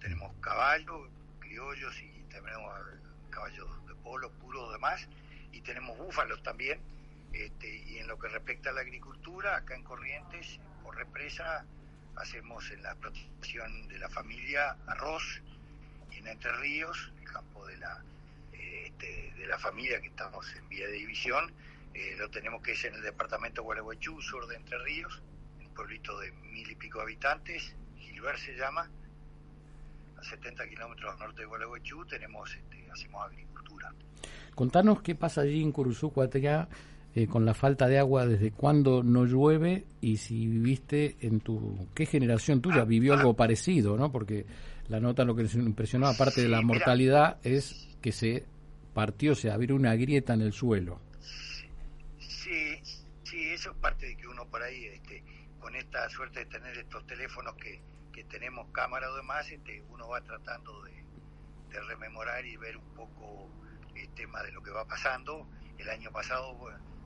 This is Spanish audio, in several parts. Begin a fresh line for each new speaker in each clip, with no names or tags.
tenemos caballos, criollos y tenemos caballos de polo puro demás, y tenemos búfalos también. Este, y en lo que respecta a la agricultura, acá en Corrientes, por represa, hacemos en la protección de la familia arroz y en Entre Ríos, el campo de la, eh, este, de la familia que estamos en vía de división, eh, lo tenemos que es en el departamento de Gualeguaychú, sur de Entre Ríos, un pueblito de mil y pico habitantes, Gilbert se llama, a 70 kilómetros al norte de Gualeguaychú, tenemos, este, hacemos agricultura.
Contanos qué pasa allí en Curuzú, eh, con la falta de agua, desde cuándo no llueve y si viviste en tu... ¿Qué generación tuya vivió algo parecido, no? Porque la nota lo que nos impresionó, aparte de la mortalidad, es que se partió, se abrió una grieta en el suelo.
Sí, sí, eso es parte de que uno por ahí, este, con esta suerte de tener estos teléfonos que, que tenemos cámara o demás, este, uno va tratando de, de rememorar y ver un poco el tema de lo que va pasando. El año pasado,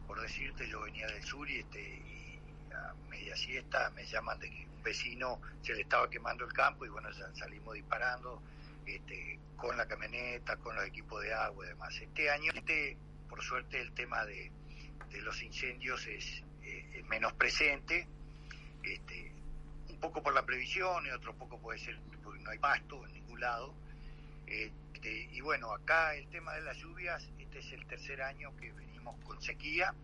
por decirte, yo venía del sur y, este, y a media siesta me llaman de que un vecino se le estaba quemando el campo y bueno, salimos disparando este, con la camioneta, con los equipos de agua y demás. Este año, este, por suerte, el tema de, de los incendios es, eh, menos presente, este, un poco por la previsión y otro poco puede ser porque no hay pasto en ningún lado. Este, y bueno, acá el tema de las lluvias, este es el tercer año que venimos con sequía.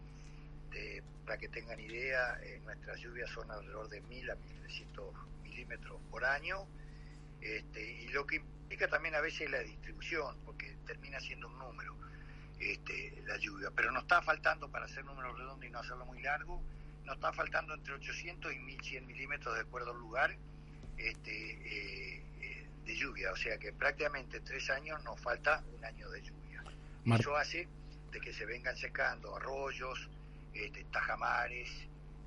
para que tengan idea, eh, nuestras lluvias son alrededor de 1000 a 1300 milímetros por año. Este, y lo que implica también a veces la distribución, porque termina siendo un número este, la lluvia. Pero nos está faltando, para hacer números redondos y no hacerlo muy largo, nos está faltando entre 800 y 1100 milímetros de acuerdo al lugar. Este, eh, de lluvia, o sea que prácticamente tres años nos falta un año de lluvia. Eso hace de que se vengan secando arroyos, este, tajamares,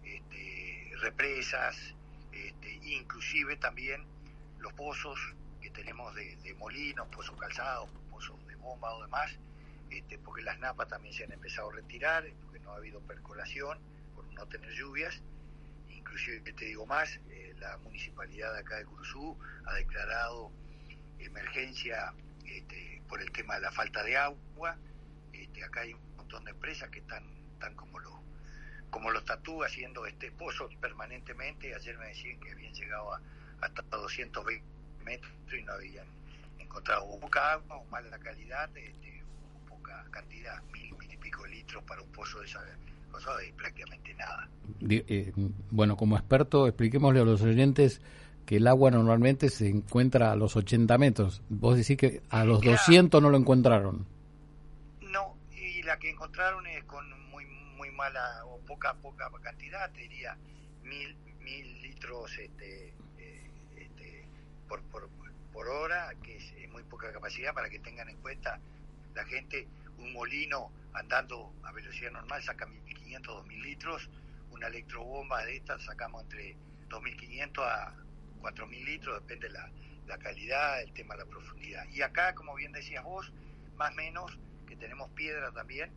este, represas, este, inclusive también los pozos que tenemos de, molinos, pozos calzados, pozos de bomba o demás, este, porque las napas también se han empezado a retirar, porque no ha habido percolación, no tener lluvias, inclusive te digo más, eh, la municipalidad de acá de Curzú ha declarado emergencia este, por el tema de la falta de agua. Este, acá hay un montón de empresas que están, están como los como los tatú haciendo este pozos permanentemente. Ayer me decían que habían llegado a, hasta 220 metros y no habían encontrado poca agua o mala calidad, este, poca cantidad, mil, mil y pico litros para un pozo de esa cosa y prácticamente nada.
Eh, bueno, como experto, expliquémosle a los oyentes que el agua normalmente se encuentra a los 80 metros. Vos decís que a los 200 no lo encontraron.
No, y la que encontraron es con muy muy mala o poca poca cantidad, te diría mil, mil litros este, eh, este, por, por, por, hora, que es, muy poca capacidad para que tengan en cuenta la gente, un molino andando a velocidad normal saca 1.500, 2.000 litros, una electrobomba de estas sacamos entre 2.500 a 4.000 litros, depende la, la calidad, el tema la profundidad. Y acá, como bien decías vos, más o menos, que tenemos piedra también,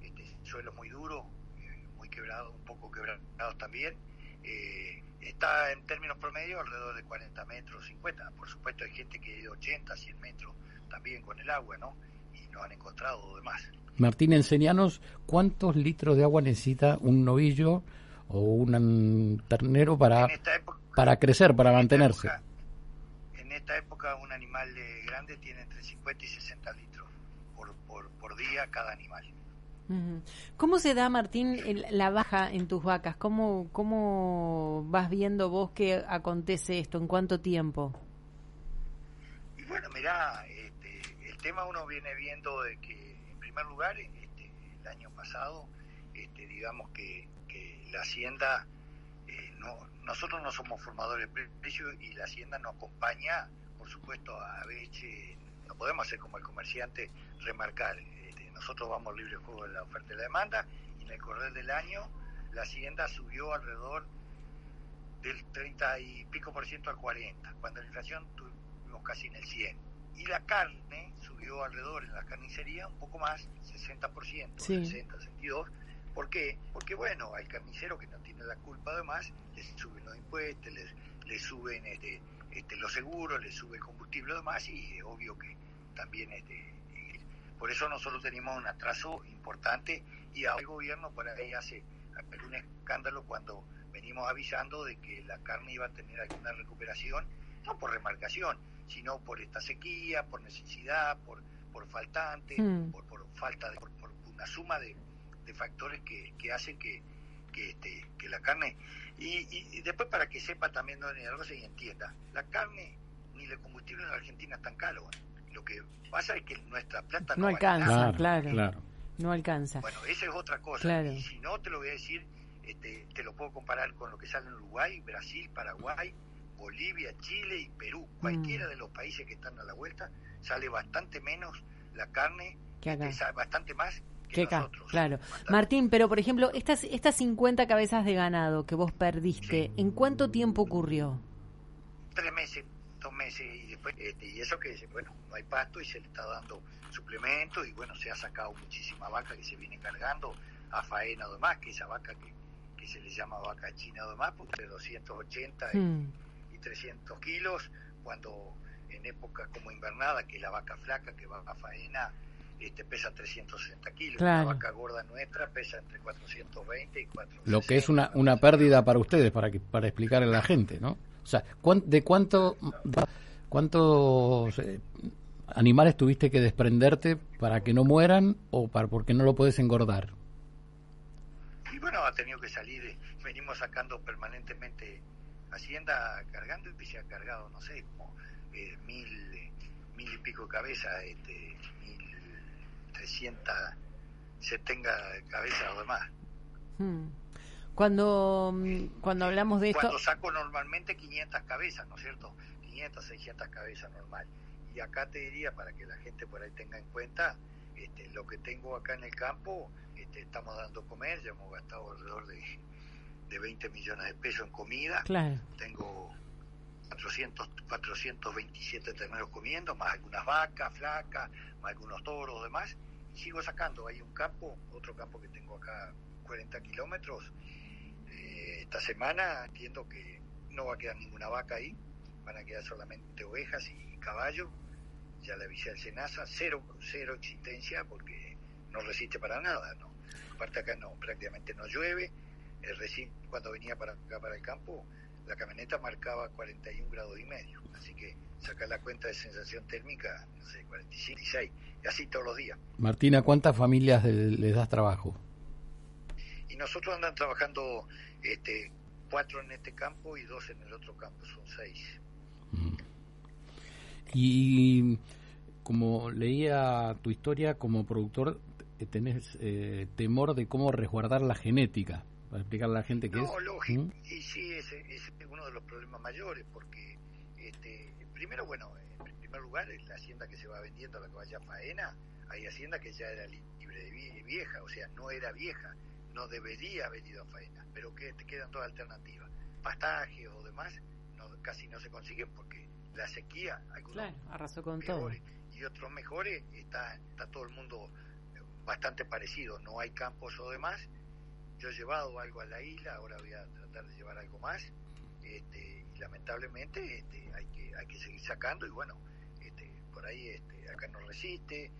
este suelo muy duro, eh, muy quebrado, un poco quebrado también, eh, está en términos promedio alrededor de 40 metros, 50. Por supuesto hay gente que de 80, 100 metros también con el agua, ¿no? Y no han encontrado demás.
Martín, enseñanos cuántos litros de agua necesita un novillo o un ternero para, para crecer, para mantenerse.
en esta época un animal grande tiene entre 50 y 60 litros por, por, día cada animal.
¿Cómo se da, Martín, la baja en tus vacas? ¿Cómo, ¿Cómo vas viendo vos que acontece esto? ¿En cuánto tiempo?
Y bueno, mirá, el tema uno viene viendo de que, en primer lugar, este, el año pasado, este, digamos que la Hacienda, eh, no, nosotros no somos formadores de precios y la Hacienda nos acompaña, por supuesto, a veces no podemos hacer como el comerciante, remarcar, este, nosotros vamos libre juego de la oferta y la demanda y en el correr del año la Hacienda subió alrededor del 30 y pico por ciento al 40, cuando la inflación tuvimos casi en el 100. Y la carne subió alrededor en la carnicería un poco más, 60%, 60, 62%, ¿Por qué? Porque bueno, al carnicero que no tiene la culpa además, les suben los impuestos, les, le suben este, este, los seguros, le sube el combustible y demás, y es obvio que también este, por eso nosotros tenemos un atraso importante y el gobierno por ahí hace algún escándalo cuando venimos avisando de que la carne iba a tener alguna recuperación, no por remarcación, sino por esta sequía, por necesidad, por, por faltante, hmm. por, por, falta de, por, una suma de, de factores que, que hacen que, que, este, que la carne... Y, y, después para que sepa también no algo se entienda, la carne ni el combustible en la Argentina es tan caro. Lo que pasa es que nuestra plata
no, alcanza, claro, No alcanza.
Bueno, esa es otra cosa. Y si no, te lo voy a decir, este, te lo puedo comparar con lo que sale en Uruguay, Brasil, Paraguay, Bolivia, Chile y Perú. Mm. Cualquiera de los países que están a la vuelta sale bastante menos la carne, que bastante más que
claro. Martín, pero por ejemplo, estas, estas 50 cabezas de ganado que vos perdiste, ¿en cuánto tiempo ocurrió?
Tres meses, dos meses, y después, este, y eso que, bueno, no hay pasto y se le está dando suplemento, y bueno, se ha sacado muchísima vaca que se viene cargando a faena o demás, que esa vaca que, que se le llama vaca china o demás, pues de 280 y, 300 hmm. kilos, cuando en épocas como invernada, que la vaca flaca que va a faena, este, pesa 360 kilos. La vaca gorda nuestra pesa entre 420 y 460.
Lo que es una, una pérdida para ustedes, para, que, para explicarle a la gente, ¿no? O sea, ¿de cuánto, cuántos eh, animales tuviste que desprenderte para que no mueran o para porque no lo puedes engordar?
Y bueno, ha tenido que salir, eh, venimos sacando permanentemente Hacienda cargando y se ha cargado, no sé, como eh, mil, mil y pico cabezas, este, se tenga cabeza o demás.
Hmm. Cuando, mm, cuando hablamos de esto...
Cuando saco normalmente 500 cabezas, ¿no es cierto? 500, 600 cabezas normal. Y acá te diría, para que la gente por ahí tenga en cuenta, este, lo que tengo acá en el campo, este, estamos dando comer, ya hemos gastado alrededor de, de 20 millones de pesos en comida.
Claro.
Tengo 400, 427 terneros comiendo, más algunas vacas flacas, más algunos toros, demás sigo sacando. Hay un campo, otro campo que tengo acá 40 kilómetros. Eh, esta semana entiendo que no va a quedar ninguna vaca ahí, van a quedar solamente ovejas y caballos. Ya le avisé al Senasa, cero, cero existencia porque no resiste para nada, ¿no? Aparte acá no, prácticamente no llueve. Recién cuando venía para acá para el campo, la camioneta marcaba 41 grados y medio, así que sacar la cuenta de sensación térmica, no sé, 45, 6, y así todos los días.
Martina, ¿cuántas familias les das trabajo?
Y nosotros andan trabajando este, cuatro en este campo y dos en el otro campo, son seis. Mm.
Y como leía tu historia como productor, tenés eh, temor de cómo resguardar la genética, para explicarle a la gente qué es.
No, lógico, ¿Mm? y sí, ese es uno de los problemas mayores, porque este, primero, bueno, en primer lugar, la hacienda que se va vendiendo, la que vaya a faena, hay hacienda que ya era libre de vieja, o sea, no era vieja, no debería haber ido a faena, pero que te quedan todas alternativas. Pastaje o demás no, casi no se consiguen porque la sequía,
claro, arrasó con todo.
y otros mejores, está, está todo el mundo bastante parecido, no hay campos o demás. Yo he llevado algo a la isla, ahora voy a tratar de llevar algo más. Este, y lamentablemente este, hay que hay que seguir sacando y bueno, este, por ahí este, acá no resiste,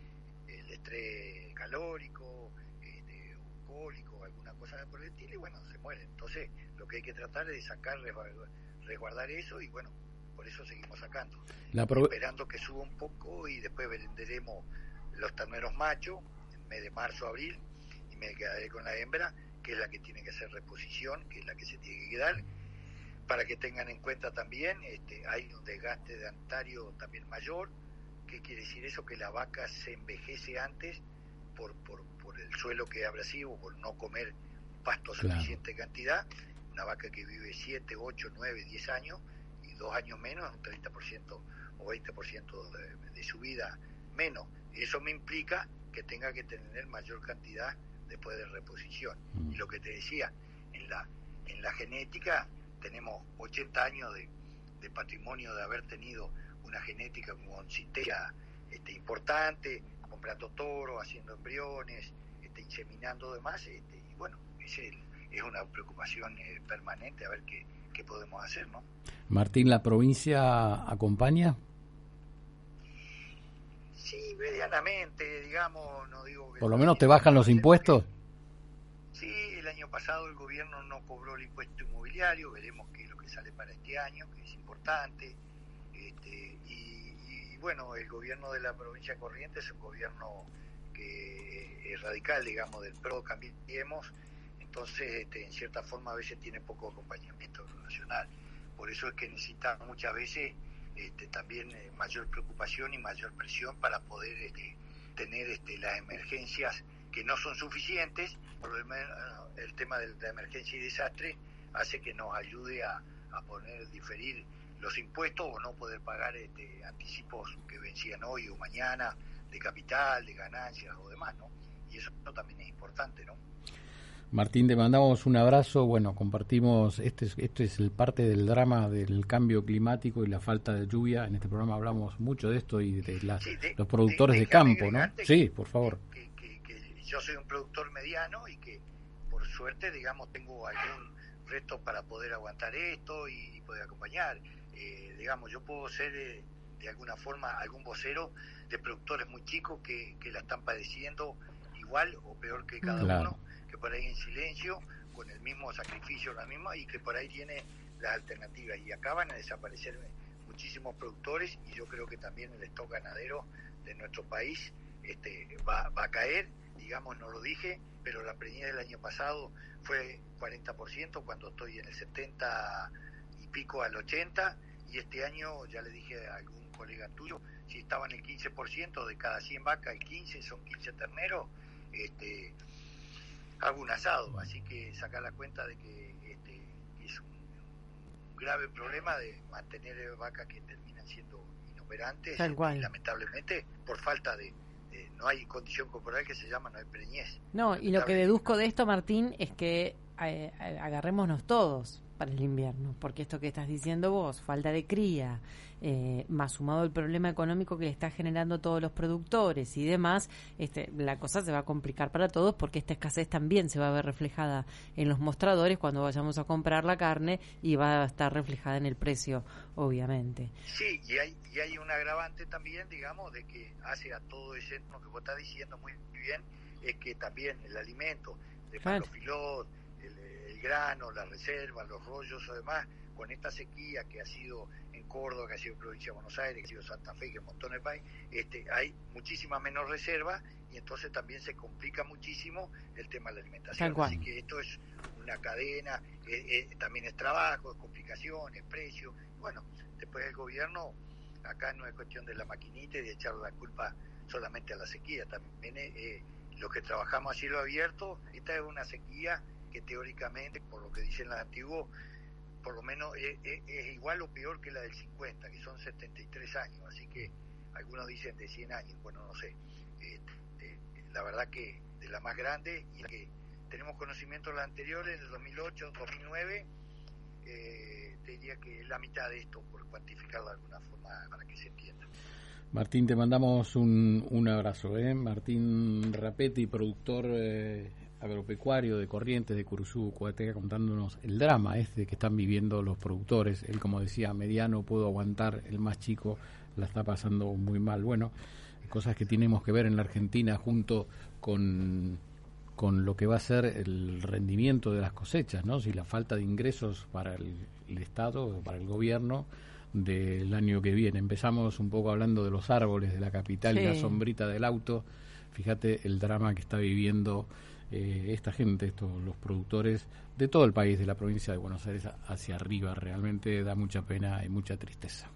el estrés calórico, este, alcohólico, alguna cosa por el estilo y bueno, se muere. Entonces lo que hay que tratar es sacar, resguardar eso y bueno, por eso seguimos sacando. Esperando que suba un poco y después venderemos los terneros machos en mes de marzo, abril y me quedaré con la hembra que es la que tiene que hacer reposición, que es la que se tiene que quedar para que tengan en cuenta también, este, hay un desgaste de antario también mayor. ¿Qué quiere decir eso? Que la vaca se envejece antes por, por, por el suelo que habrá sido, por no comer pasto suficiente cantidad. Una vaca que vive 7, 8, 9, 10 años y dos años menos, un 30% o 20% de, de su vida menos. Eso me implica que tenga que tener mayor cantidad después de reposición. Mm. Y lo que te decía, en la, en la genética tenemos 80 años de, patrimonio de haber tenido una genética consistencia este, importante, comprando toro, haciendo embriones, este, inseminando demás, este, y bueno, es, es una preocupación eh, permanente a ver qué, qué podemos hacer, ¿no?
Martín, ¿la provincia acompaña?
Sí, medianamente, digamos, no digo que...
¿Por lo menos te bajan los impuestos?
Sí, el año pasado el gobierno no cobró el impuesto inmobiliario, veremos qué es lo que sale para este año, que es importante. Este, y, bueno, el gobierno de la provincia de Corrientes es un gobierno que es radical, digamos, del PRO Cambiemos, entonces este, en cierta forma a veces tiene poco acompañamiento nacional. Por eso es que necesita muchas veces este, también eh, mayor preocupación y mayor presión para poder este, tener este, las emergencias que no son suficientes, por el tema de la emergencia y desastre hace que nos ayude a, poner, diferir los impuestos o no poder pagar este, anticipos que vencían hoy o mañana de capital, de ganancias o demás, ¿no? Y eso también es importante, ¿no?
Martín, te mandamos un abrazo. Bueno, compartimos, este es, este es el parte del drama del cambio climático y la falta de lluvia. En este programa hablamos mucho de esto y de, los productores de, campo, ¿no? Sí, por favor.
Que, yo soy un productor mediano y que, por suerte, digamos, tengo algún resto para poder aguantar esto y, poder acompañar. Eh, digamos, yo puedo ser eh, de alguna forma algún vocero de productores muy chicos que, que la están padeciendo igual o peor que cada uno que por ahí en silencio, con el mismo sacrificio, la misma, y que por ahí tiene las alternativas. Y acaban a desaparecer muchísimos productores y yo creo que también el stock ganadero de nuestro país este, va, va a caer, digamos, no lo dije, pero la preñada del año pasado fue 40% cuando estoy en el 70 y pico al 80 y este año ya le dije a algún colega tuyo, si estaba en el 15% de cada 100 vacas, el 15 son 15 terneros, este, hago un asado, así que sacar la cuenta de que este, es un, grave problema de mantener vacas que terminan siendo inoperantes y lamentablemente por falta de, no hay condición corporal que se llama no hay preñez.
No, y lo que deduzco de esto, Martín, es que eh, agarrémonos todos para el invierno, porque esto que estás diciendo vos, falta de cría, eh, más sumado el problema económico que le está generando todos los productores y demás, este, la cosa se va a complicar para todos porque esta escasez también se va a ver reflejada en los mostradores cuando vayamos a comprar la carne y va a estar reflejada en el precio, obviamente.
Sí, y hay, y hay un agravante también, digamos, de que hace a todo ese, lo que vos estás diciendo muy bien, es que también el alimento, de claro. Filot, el grano, la reserva, los rollos o demás, con esta sequía que ha sido en Córdoba, que ha sido provincia de Buenos Aires, que ha sido Santa Fe, que un montón de país, este, hay muchísima menos reserva y entonces también se complica muchísimo el tema de la alimentación. Así que esto es una cadena, eh, eh, también es trabajo, es complicaciones, precios. Bueno, después el gobierno, acá no es cuestión de la maquinita y de echar la culpa solamente a la sequía, también eh, los que trabajamos a cielo abierto, esta es una sequía que teóricamente, por lo que dicen los antiguos, por lo menos es, igual o peor que la del 50, que son 73 años, así que algunos dicen de 100 años, bueno, no sé. Este, la verdad que de la más grande y que tenemos conocimiento de la anterior, en el 2008, 2009, eh, te diría que es la mitad de esto, por cuantificarlo de alguna forma para que se entienda.
Martín, te mandamos un, un abrazo. ¿eh? Martín Rapetti, productor eh, agropecuario de Corrientes, de Curuzú, Coateca, contándonos el drama este que están viviendo los productores. Él, como decía, mediano pudo aguantar, el más chico la está pasando muy mal. Bueno, cosas que tenemos que ver en la Argentina junto con, con lo que va a ser el rendimiento de las cosechas, ¿no? Si la falta de ingresos para el, Estado, para el gobierno del año que viene. Empezamos un poco hablando de los árboles de la capital y la sombrita del auto. Fíjate el drama que está viviendo eh, esta gente, estos los productores de todo el país, de la provincia de Buenos Aires hacia arriba, realmente da mucha pena y mucha tristeza.